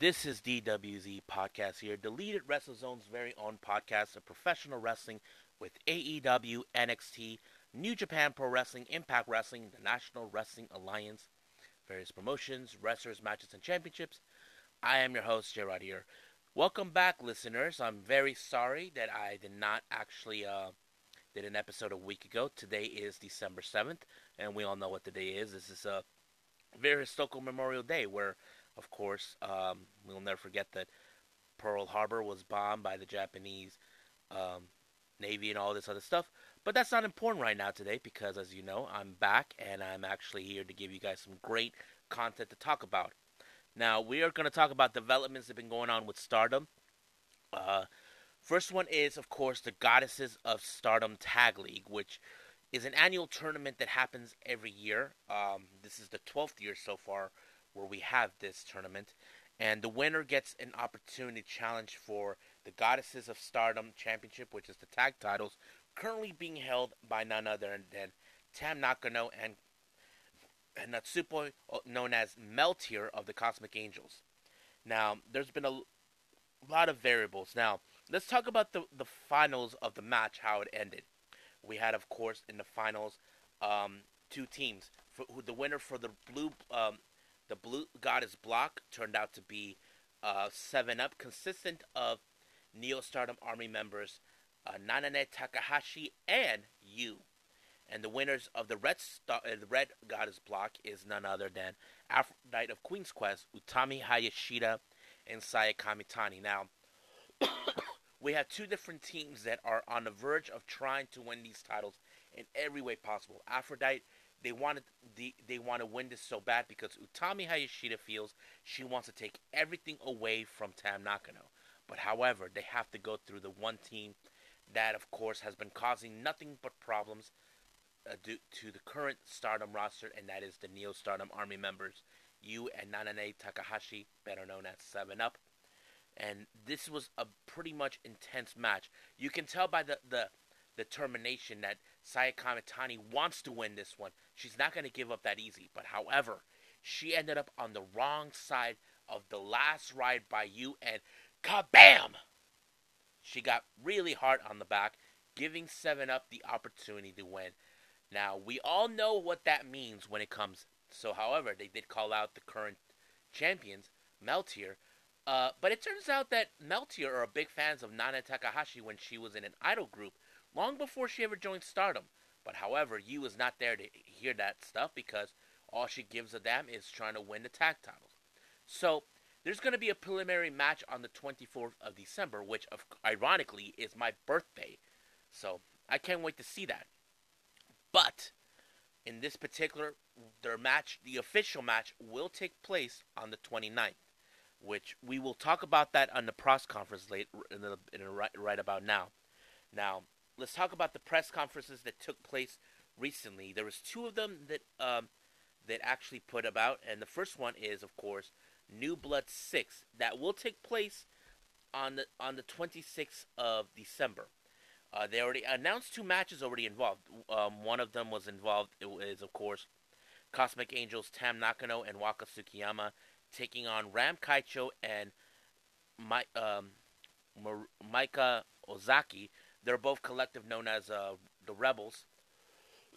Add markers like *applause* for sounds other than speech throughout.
This is DWZ Podcast here, Deleted Wrestle Zone's very own podcast of professional wrestling with AEW, NXT, New Japan Pro Wrestling, Impact Wrestling, the National Wrestling Alliance, various promotions, wrestlers, matches, and championships. I am your host, Gerard here. Welcome back, listeners. I'm very sorry that I did not actually uh, did an episode a week ago. Today is December 7th, and we all know what the day is. This is a very historical Memorial Day where of course, um, we'll never forget that Pearl Harbor was bombed by the Japanese um, Navy and all this other stuff. But that's not important right now today because, as you know, I'm back and I'm actually here to give you guys some great content to talk about. Now, we are going to talk about developments that have been going on with Stardom. Uh, first one is, of course, the Goddesses of Stardom Tag League, which is an annual tournament that happens every year. Um, this is the 12th year so far where we have this tournament. And the winner gets an opportunity challenge for the Goddesses of Stardom Championship, which is the tag titles, currently being held by none other than Tam Nakano and, Natsupoi, known as Meltear of the Cosmic Angels. Now, there's been a lot of variables. Now, let's talk about the, the finals of the match, how it ended. We had, of course, in the finals, um, two teams. For, who, the winner for the blue um, the Blue Goddess block turned out to be uh, 7 Up, consistent of Neo Stardom Army members uh, Nanae Takahashi and Yu. And the winners of the Red, Star, uh, the Red Goddess block is none other than Aphrodite of Queen's Quest, Utami Hayashida, and Saya Kamitani. Now, *coughs* we have two different teams that are on the verge of trying to win these titles in every way possible. Aphrodite they wanted the they want to win this so bad because Utami Hayashida feels she wants to take everything away from Tam Nakano. But however, they have to go through the one team that, of course, has been causing nothing but problems uh, due to the current Stardom roster, and that is the Neo Stardom Army members, Yu and Nanae Takahashi, better known as Seven Up. And this was a pretty much intense match. You can tell by the the the termination that Saya Kamitani wants to win this one. She's not going to give up that easy. But however, she ended up on the wrong side of the last ride by Yu, and kabam! She got really hard on the back, giving 7 Up the opportunity to win. Now, we all know what that means when it comes. So, however, they did call out the current champions, Meltear. Uh, but it turns out that Meltear are big fans of Nana Takahashi when she was in an idol group long before she ever joined Stardom. But however, Yu is not there to hear that stuff because all she gives a damn is trying to win the tag titles. So there's going to be a preliminary match on the 24th of December, which of, ironically is my birthday. So I can't wait to see that. But in this particular their match, the official match will take place on the 29th, which we will talk about that on the press conference late in, the, in right, right about now. Now, let's talk about the press conferences that took place recently. There was two of them that um, that actually put about, and the first one is, of course, New Blood Six that will take place on the on the 26th of December. Uh, they already announced two matches already involved. Um, one of them was involved is of course Cosmic Angels Tam Nakano and Waka Tsukiyama taking on Ram Kaicho and My, um, Maika Ozaki they're both collective known as uh, the Rebels.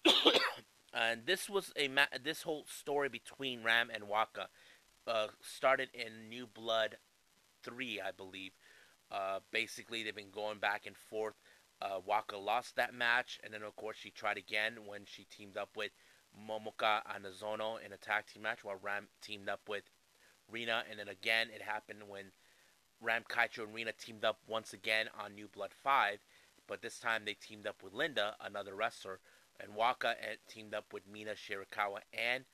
*coughs* and this was a ma- this whole story between Ram and Waka uh, started in New Blood three, I believe. Uh, basically, they've been going back and forth. Uh, Waka lost that match, and then of course she tried again when she teamed up with Momoka Hanazono in a tag team match, while Ram teamed up with Rina, and then again it happened when Ram Kaicho and Rina teamed up once again on New Blood Five, but this time they teamed up with Linda, another wrestler, and Waka teamed up with Mina Shirakawa and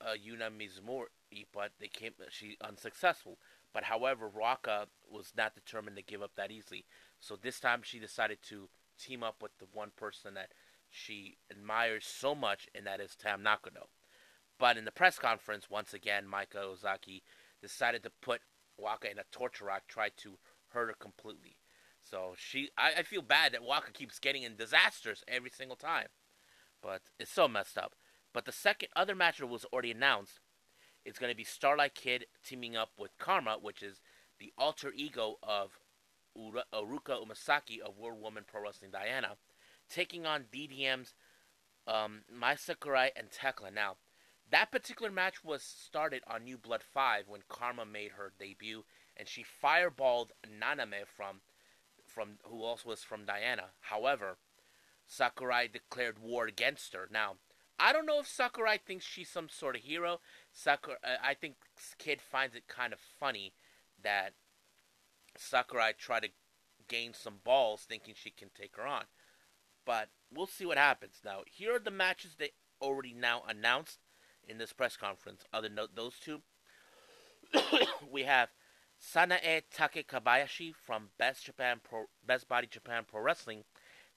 uh, Yuna Mizumori, but they came she unsuccessful. But however, Waka was not determined to give up that easily. So this time she decided to team up with the one person that she admires so much, and that is Tam Nakano. But in the press conference, once again, Maika Ozaki decided to put Waka in a torture rack, tried to hurt her completely. So she, I, I feel bad that Waka keeps getting in disasters every single time, but it's so messed up. But the second other match that was already announced It's going to be Starlight Kid teaming up with Karma, which is the alter ego of Uruka Umesaki of World Woman Pro Wrestling Diana, taking on DDM's um, Mai Sakurai and Thekla. Now, that particular match was started on New Blood 5 when Karma made her debut, and she fireballed Naname from, from who also was from Diana. However, Sakurai declared war against her. Now, I don't know if Sakurai thinks she's some sort of hero. Sakurai, uh, I think Kid finds it kind of funny that Sakurai tried to gain some balls thinking she can take her on. But we'll see what happens. Now, here are the matches they already now announced in this press conference. Other than those two, *coughs* we have Sanae Take Kabayashi from Best Japan Pro, Best Body Japan Pro Wrestling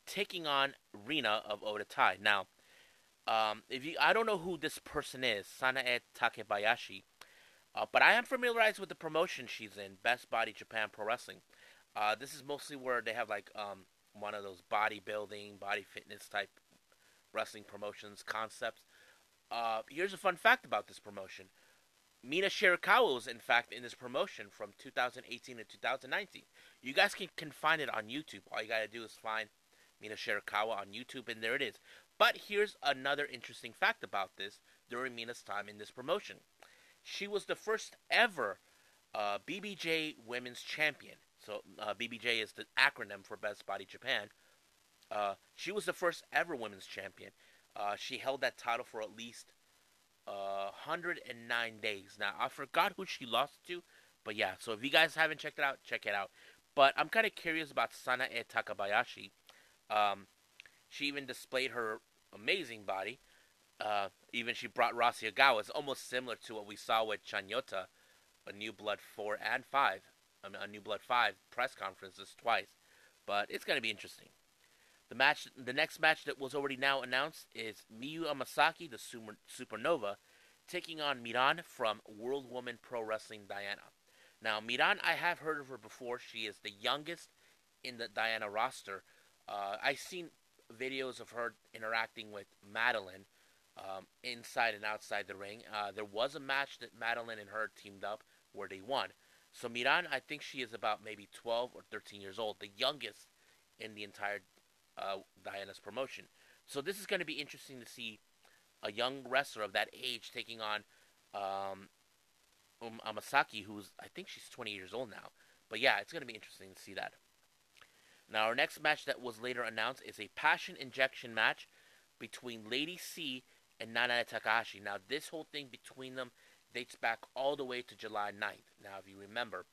taking on Rina of Oedo Tai. Now, um, if you, I don't know who this person is, Sanae Takebayashi, uh, but I am familiarized with the promotion she's in, Best Body Japan Pro Wrestling. Uh, this is mostly where they have like um, one of those bodybuilding, body fitness type wrestling promotions concepts. Uh, here's a fun fact about this promotion. Mina Shirakawa was in fact in this promotion from 2018 to 2019. You guys can, can find it on YouTube. All you gotta do is find Mina Shirakawa on YouTube, and there it is. But here's another interesting fact about this during Mina's time in this promotion. She was the first ever uh, BBJ Women's Champion. So uh, BBJ is the acronym for Best Body Japan. Uh, she was the first ever women's champion. Uh, she held that title for at least 109 uh, days. Now I forgot who she lost to, but yeah. So if you guys haven't checked it out, check it out. But I'm kind of curious about Sanae Takabayashi. Um, she even displayed her amazing body. Uh, even she brought Rossy Ogawa. It's almost similar to what we saw with Chanyota, a New Blood 4 and 5. I mean, a New Blood 5 press conferences twice. But it's going to be interesting. The match, the next match that was already now announced is Miyu Amasaki, the super, Supernova, taking on Miran from World Woman Pro Wrestling Diana. Now, Miran, I have heard of her before. She is the youngest in the Diana roster. Uh, I've seen videos of her interacting with Madeline um, inside and outside the ring. Uh, there was a match that Madeline and her teamed up where they won. So Miran, I think she is about maybe 12 or 13 years old, the youngest in the entire uh, Diana's promotion. So this is going to be interesting to see a young wrestler of that age taking on um, um, Amasaki, who's I think she's 20 years old now. But yeah, it's going to be interesting to see that. Now, our next match that was later announced is a passion injection match between Lady C and Nana Takahashi. Now, this whole thing between them dates back all the way to July 9th. Now, if you remember,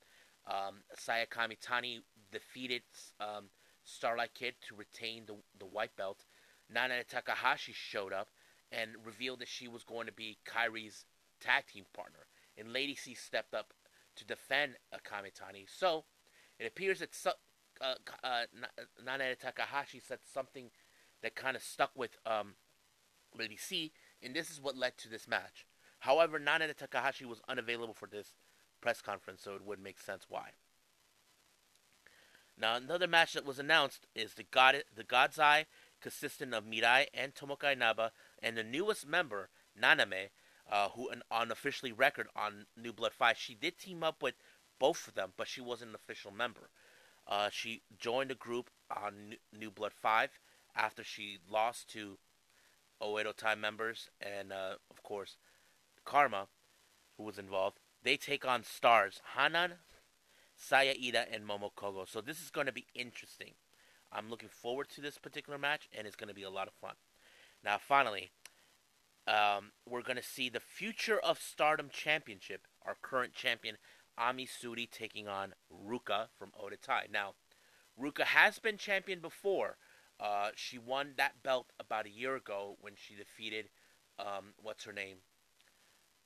um, Saya Kamitani defeated um, Starlight Kid to retain the, the white belt. Nana Takahashi showed up and revealed that she was going to be Kairi's tag team partner. And Lady C stepped up to defend Kamitani. So, it appears that uh, uh, Nana Takahashi said something that kind of stuck with um, Lady C, and this is what led to this match. However, Nana Takahashi was unavailable for this press conference, so it would make sense why. Now, another match that was announced is the God the God's Eye, consisting of Mirai and Tomoka Inaba, and the newest member, Naname, uh, who an unofficially record on New Blood 5. She did team up with both of them, but she wasn't an official member. Uh, she joined the group on New Blood 5 after she lost to Oedo Tai members and, uh, of course, Karma, who was involved. They take on stars Hanan, Saya Iida, and Momo Kohgo. So this is going to be interesting. I'm looking forward to this particular match, and it's going to be a lot of fun. Now, finally, um, we're going to see the Future of Stardom Championship. Our current champion, Ami Sohrei taking on Ruka from Oedo Tai. Now, Ruka has been champion before. Uh, she won that belt about a year ago when she defeated, um, what's her name?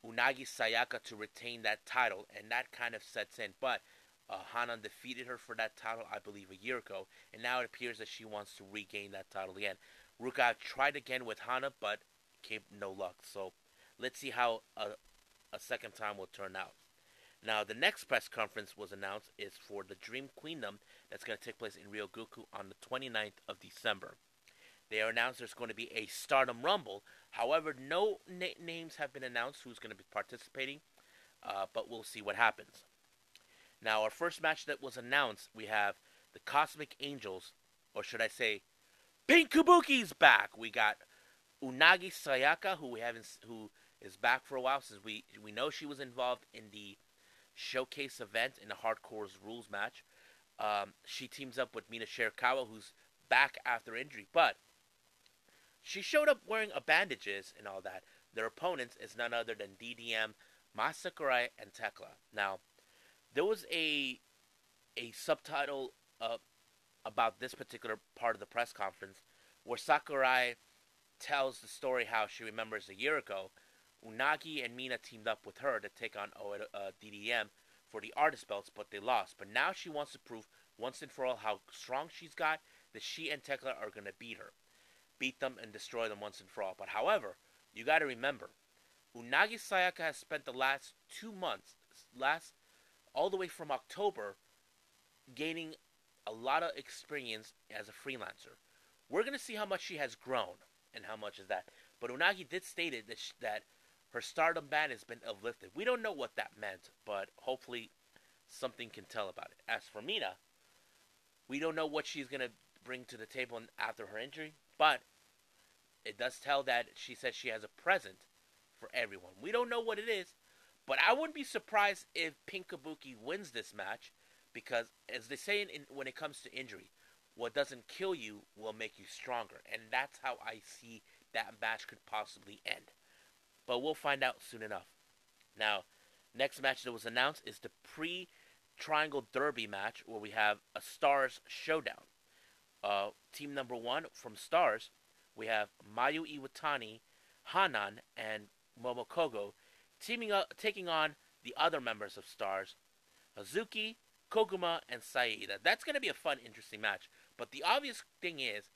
Unagi Sayaka to retain that title, and that kind of sets in. But uh, Hanan defeated her for that title, I believe, a year ago, and now it appears that she wants to regain that title again. Ruka tried again with Hana, but came no luck. So let's see how a, a second time will turn out. Now, the next press conference was announced is for the Dream Queendom that's going to take place in Ryogoku on the 29th of December. They announced there's going to be a Stardom Rumble. However, no na- names have been announced who's going to be participating, uh, but we'll see what happens. Now, our first match that was announced, we have the Cosmic Angels, or should I say, Pink Kabuki's back. We got Unagi Sayaka, who we haven't, who is back for a while since we we know she was involved in the showcase event in the Hardcore's Rules match. Um, she teams up with Mina Shirakawa, who's back after injury, but she showed up wearing a bandages and all that. Their opponents is none other than DDM, Mai Sakurai, and Thekla. Now, there was a a subtitle uh, about this particular part of the press conference where Sakurai tells the story how she remembers a year ago Unagi and Mina teamed up with her to take on uh, DDM for the artist belts, but they lost. But now she wants to prove once and for all how strong she's got that she and Thekla are going to beat her, beat them and destroy them once and for all. But however, you got to remember, Unagi Sayaka has spent the last two months, last all the way from October, gaining a lot of experience as a freelancer. We're going to see how much she has grown and how much is that. But Unagi did state that, that her stardom ban has been uplifted. We don't know what that meant, but hopefully something can tell about it. As for Mina, we don't know what she's going to bring to the table after her injury, but it does tell that she says she has a present for everyone. We don't know what it is, but I wouldn't be surprised if Pink Kabuki wins this match because, as they say in, when it comes to injury, what doesn't kill you will make you stronger, and that's how I see that match could possibly end. But we'll find out soon enough. Now, next match that was announced is the pre Triangle Derby match where we have a Stars Showdown. Uh, team number one from Stars, we have Mayu Iwatani, Hanan, and Momo Kohgo teaming up, taking on the other members of Stars, Hazuki, Koguma, and Saida. That's going to be a fun, interesting match. But the obvious thing is,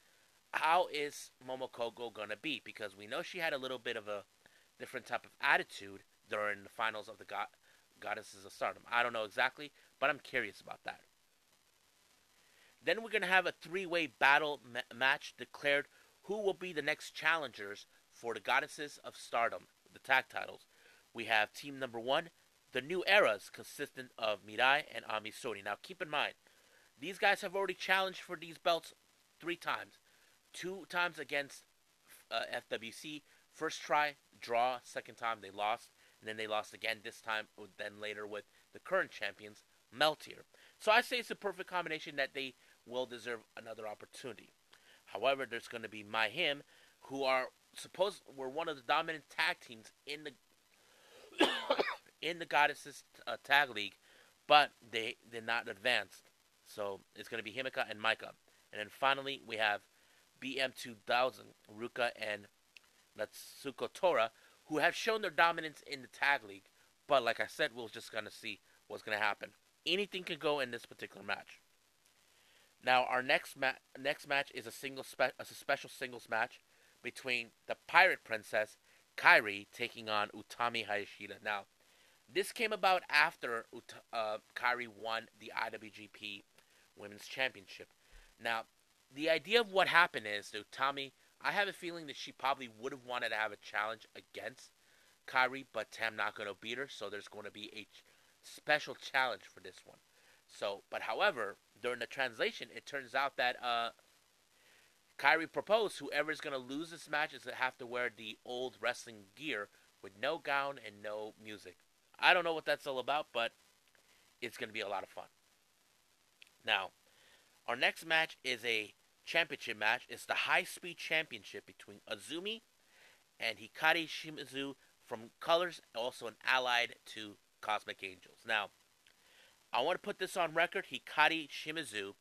how is Momo Kohgo going to be? Because we know she had a little bit of a different type of attitude during the finals of the God- Goddesses of Stardom. I don't know exactly, but I'm curious about that. Then we're going to have a three way battle ma- match declared who will be the next challengers for the Goddesses of Stardom, the tag titles. We have team number one, the New Eras, consistent of Mirai and Ami Sohrei. Now keep in mind, these guys have already challenged for these belts three times. Two times against uh, FWC, First try, draw. Second time, they lost. And then they lost again, this time, then later with the current champions, Meltear. So I say it's a perfect combination that they will deserve another opportunity. However, there's going to be My Him, who are supposed were one of the dominant tag teams in the in the Goddesses uh, Tag League, but they they're not advanced. So it's going to be Himeka and Maika. And then finally, we have BM2000, Ruka and Natsuko Tora, who have shown their dominance in the tag league. But like I said, we're just gonna see what's gonna happen. Anything can go in this particular match. Now our next ma- next match is a single spe- a special singles match between the Pirate Princess Kairi taking on Utami Hayashida. Now, this came about after Ut- uh, Kairi won the IWGP Women's Championship. Now, the idea of what happened is that Utami I have a feeling that she probably would have wanted to have a challenge against Kairi, but Tam not going to beat her, so there's going to be a ch- special challenge for this one. So, but however, during the translation, it turns out that uh, Kairi proposed whoever is going to lose this match is gonna have to wear the old wrestling gear with no gown and no music. I don't know what that's all about, but it's going to be a lot of fun. Now, our next match is a championship match It's the high speed championship between Azumi and Hikari Shimizu from Colors, also an allied to Cosmic Angels. Now, I want to put this on record. Hikari Shimizu,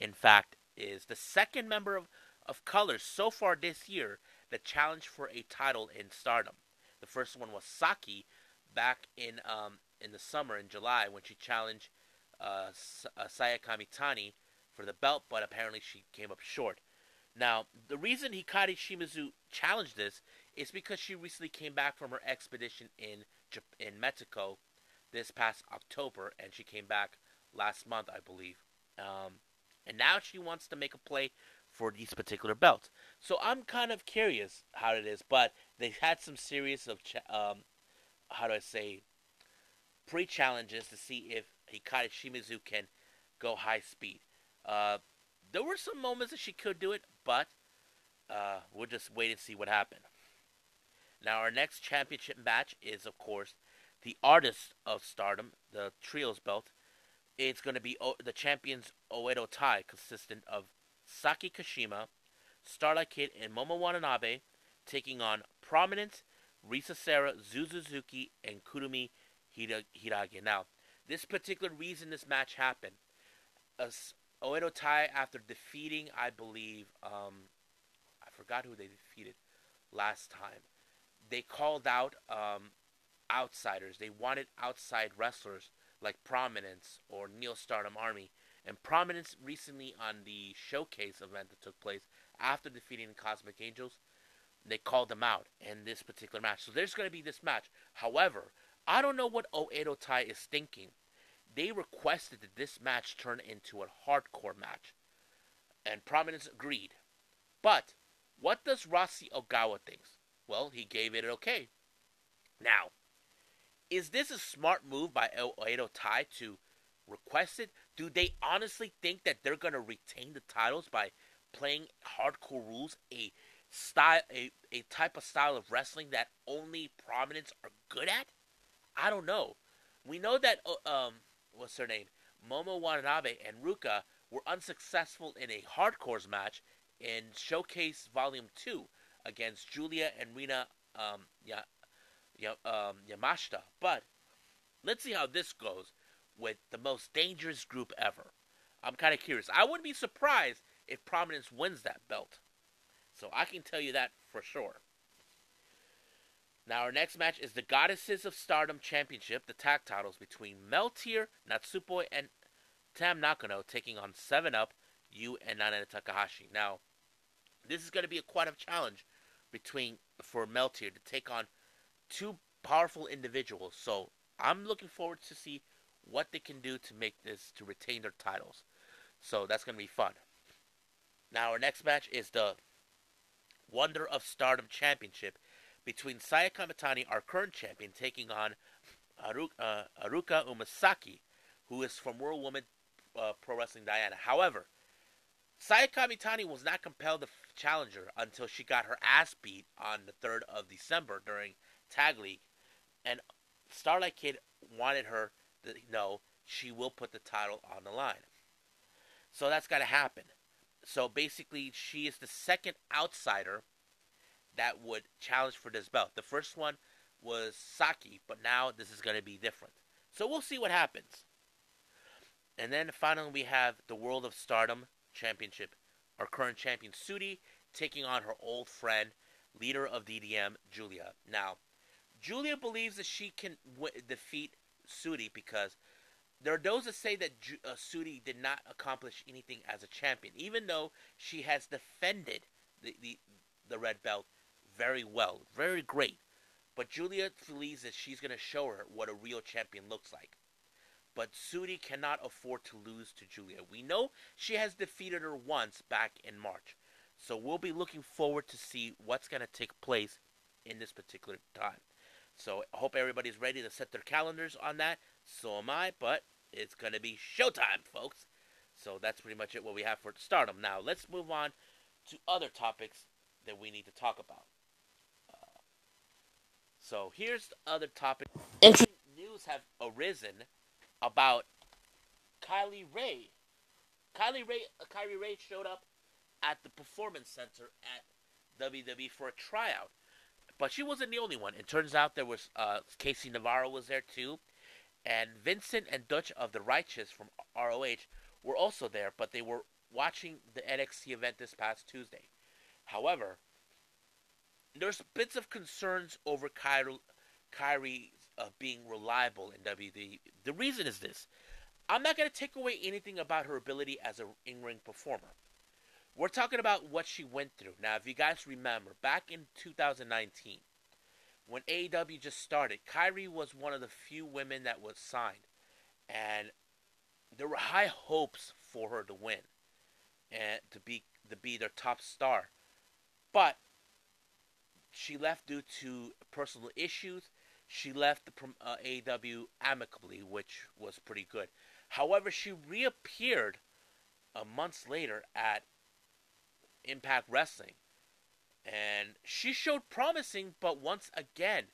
in fact, is the second member of, of Colors so far this year that challenged for a title in Stardom. The first one was Saki back in um, in the summer in July when she challenged uh, uh Saya Kamitani for the belt, but apparently she came up short. Now, the reason Hikari Shimizu challenged this is because she recently came back from her expedition in in Mexico this past October, and she came back last month, I believe. Um, and now she wants to make a play for these particular belts. So I'm kind of curious how it is, but they've had some series of ch- um, how do I say pre-challenges to see if Hikari Shimizu can go high speed. Uh, there were some moments that she could do it, but uh, we'll just wait and see what happened. Now our next championship match is, of course, the Artist of Stardom, the Trios belt. It's going to be o- the champions Oedo Tai, consistent of Saki Kashima, Starlight Kid, and Momo Watanabe, taking on Prominence, Risa Sera, Suzu Suzuki, and Kurumi Hiiragi. Now, this particular reason this match happened, as Oedo Tai, after defeating, I believe, um, I forgot who they defeated last time, they called out um, outsiders. They wanted outside wrestlers like Prominence or Neo Stardom Army. And Prominence recently on the showcase event that took place after defeating the Cosmic Angels, they called them out in this particular match. So there's going to be this match. However, I don't know what Oedo Tai is thinking. They requested that this match turn into a hardcore match. And Prominence agreed. But what does Rossy Ogawa think? Well, he gave it an okay. Now, is this a smart move by Oedo Tai to request it? Do they honestly think that they're to retain the titles by playing hardcore rules, a style, a, a type of style of wrestling that only Prominence are good at? I don't know. We know that uh, um, what's her name, Momo Watanabe and Ruka were unsuccessful in a hardcores match in Showcase Volume Two against Giulia and Rina um, yeah, yeah, um, Yamashita. But let's see how this goes with the most dangerous group ever. I'm kind of curious. I wouldn't be surprised if Prominence wins that belt. So I can tell Yu that for sure. Now our next match is the Goddesses of Stardom Championship, the tag titles between Meltear, Natsupoi, and Tam Nakano taking on 7 Up, you and Nana Takahashi. Now, this is going to be a quite a challenge between for Meltear to take on two powerful individuals. So I'm looking forward to see what they can do to make this to retain their titles. So that's going to be fun. Now our next match is the Wonder of Stardom Championship between Saya Kamitani, our current champion, taking on Aruka, uh, Aruka Umesaki, who is from World Woman uh, Pro Wrestling Diana. However, Saya Kamitani was not compelled to challenge her until she got her ass beat on the 3rd of December during Tag League. And Starlight Kid wanted her know she will put the title on the line. So that's got to happen. So basically, she is the second outsider that would challenge for this belt. The first one was Saki, but now this is going to be different. So we'll see what happens. And then finally, we have the World of Stardom Championship. Our current champion, Syuri, taking on her old friend, leader of DDM, Giulia. Now, Giulia believes that she can w- defeat Syuri because there are those that say that uh, Syuri did not accomplish anything as a champion, even though she has defended the, the, the red belt very well, very great. But Giulia believes that she's going to show her what a real champion looks like. But Syuri cannot afford to lose to Giulia. We know she has defeated her once back in March. So we'll be looking forward to see what's going to take place in this particular time. So I hope everybody's ready to set their calendars on that. So am I, but it's going to be showtime, folks. So that's pretty much it what we have for stardom. Now let's move on to other topics that we need to talk about. Uh, so here's the other topic. News have arisen about Kylie Rae. Kylie Rae, uh, Kylie Rae showed up at the Performance Center at WWE for a tryout, but she wasn't the only one. It turns out there was uh, Casey Navarro was there too, and Vincent and Dutch of the Righteous from ROH were also there, but they were watching the NXT event this past Tuesday. However, there's bits of concerns over Kyrie, Kyrie uh, being reliable in WWE. The reason is this. I'm not going to take away anything about her ability as an in-ring performer. We're talking about what she went through. Now, if you guys remember, back in 2019, when AEW just started, Kyrie was one of the few women that was signed. And there were high hopes for her to win and to be to be their top star. But she left due to personal issues. She left the uh, AEW amicably, which was pretty good. However, she reappeared a months later at Impact Wrestling. And she showed promising, but once again,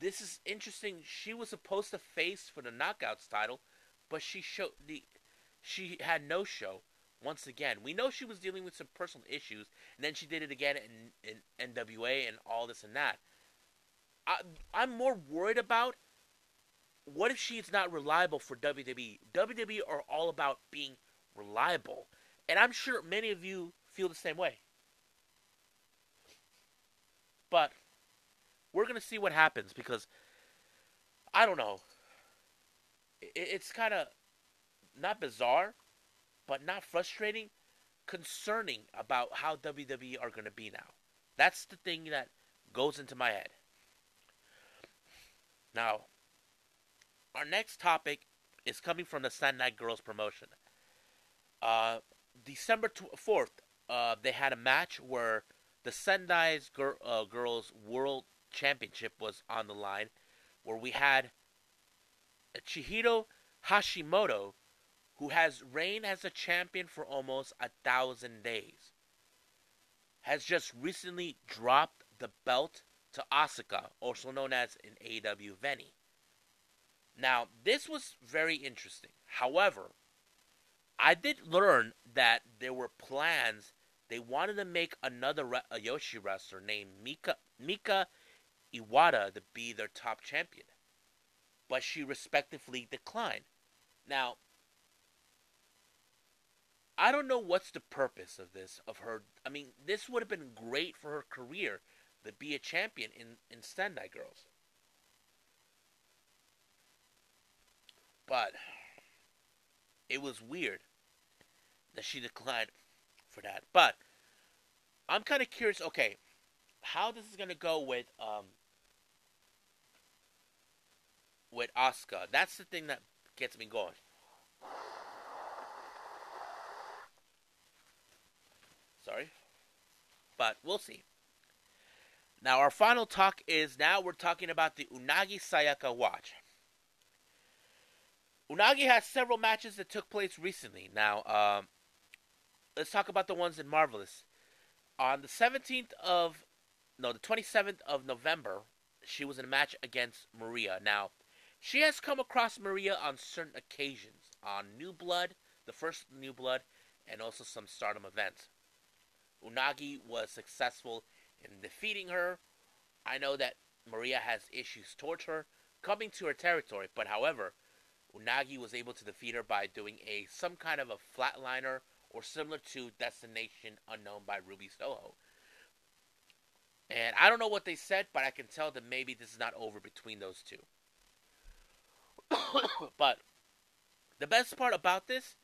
this is interesting. She was supposed to face for the Knockouts title, but she showed the she had no show once again. We know she was dealing with some personal issues, and then she did it again in, in NWA and all this and that. I, I'm more worried about what if she's not reliable for WWE? WWE are all about being reliable, and I'm sure many of you feel the same way. But we're gonna see what happens because I don't know. It's kind of not bizarre, but not frustrating, concerning about how WWE are going to be now. That's the thing that goes into my head. Now, our next topic is coming from the Sendai Girls promotion. Uh, December 4th, uh, they had a match where the Sendai's gir- uh, Girls World Championship was on the line, where we had Chihiro Hashimoto who has reigned as a champion for almost a thousand days, has just recently dropped the belt to Asuka, also known as an AEW Veny. Now, this was very interesting. However, I did learn that there were plans. They wanted to make another re- a Joshi wrestler named Mika Mika Iwata to be their top champion, but she respectively declined. Now, I don't know what's the purpose of this of her. I mean, this would have been great for her career to be a champion in in Sendai Girls. But it was weird that she declined for that. But I'm kind of curious. Okay, how this is gonna go with um with Oscar? That's the thing that gets me going. Sorry. But we'll see. Now, our final talk is now we're talking about the Unagi Sayaka watch. Unagi has several matches that took place recently. Now, um, let's talk about the ones in Marvelous. On the 17th of, no, the 27th of November, she was in a match against Maria. Now, she has come across Maria on certain occasions on New Blood, the first New Blood, and also some Stardom events. Unagi was successful in defeating her. I know that Maria has issues towards her coming to her territory, but however, Unagi was able to defeat her by doing a some kind of a flatliner or similar to Destination Unknown by Ruby Soho. And I don't know what they said, but I can tell that maybe this is not over between those two. *coughs* but the best part about this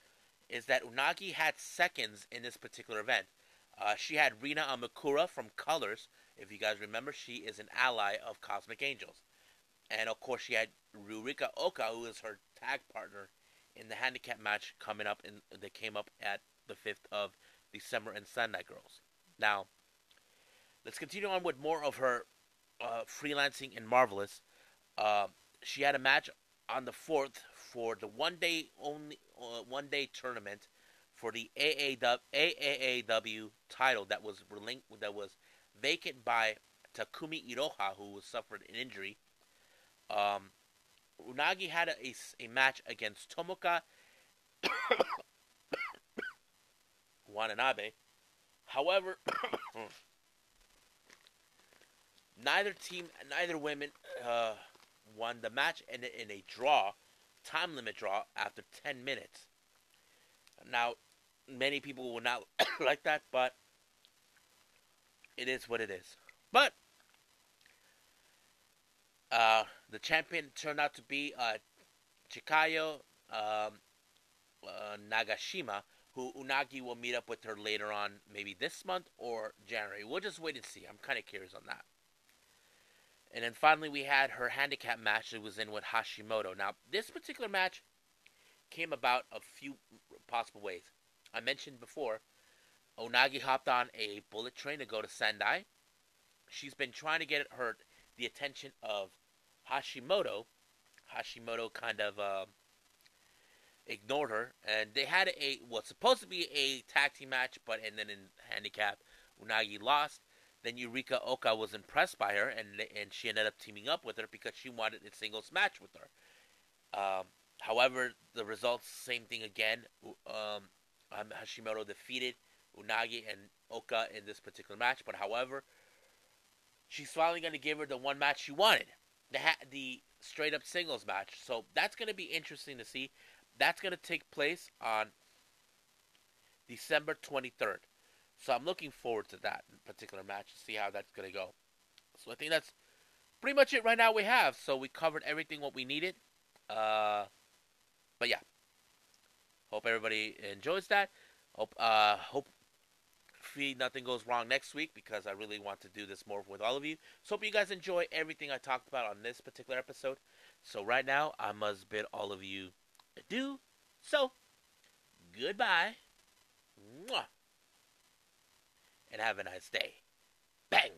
is that Unagi had seconds in this particular event. Uh, she had Rina Amakura from Colors. If you guys remember, she is an ally of Cosmic Angels. And of course, she had Yurika Oka, who is her tag partner in the handicap match coming up and they came up at the 5th of December in Sendai Girls. Now, let's continue on with more of her uh, freelancing in Marvelous. Uh, she had a match on the 4th for the one day only uh, one day tournament for the AAW, AAAW title that was that was vacant by Takumi Iroha, who suffered an injury. Um, Unagi had a, a, match against Tomoka *coughs* Watanabe. However, *coughs* neither team, neither women uh, won the match in, in a draw, time limit draw after 10 minutes. Now, many people will not *coughs* like that, but it is what it is. But uh, the champion turned out to be uh, Chikayo um, uh, Nagashima, who Unagi will meet up with her later on, maybe this month or January. We'll just wait and see. I'm kind of curious on that. And then finally, we had her handicap match that was in with Hashimoto. Now, this particular match came about a few possible ways. I mentioned before, Unagi hopped on a bullet train to go to Sendai. She's been trying to get her the attention of Hashimoto. Hashimoto kind of uh, ignored her, and they had a was supposed to be a tag team match, but and then in handicap, Unagi lost. Then Yurika Oka was impressed by her, and and she ended up teaming up with her because she wanted a singles match with her. Um, however, the results same thing again. Um, Hashimoto defeated Unagi and Oka in this particular match, but however, she's finally going to give her the one match she wanted, the ha- the straight up singles match. So that's going to be interesting to see. That's going to take place on December 23rd. So I'm looking forward to that particular match to see how that's going to go. So I think that's pretty much it right now we have. So we covered everything what we needed. Uh, but yeah, hope everybody enjoys that. Hope uh, hope nothing goes wrong next week because I really want to do this more with all of you. So hope you guys enjoy everything I talked about on this particular episode. So right now I must bid all of you adieu. So goodbye. Mwah. And have a nice day. Bang.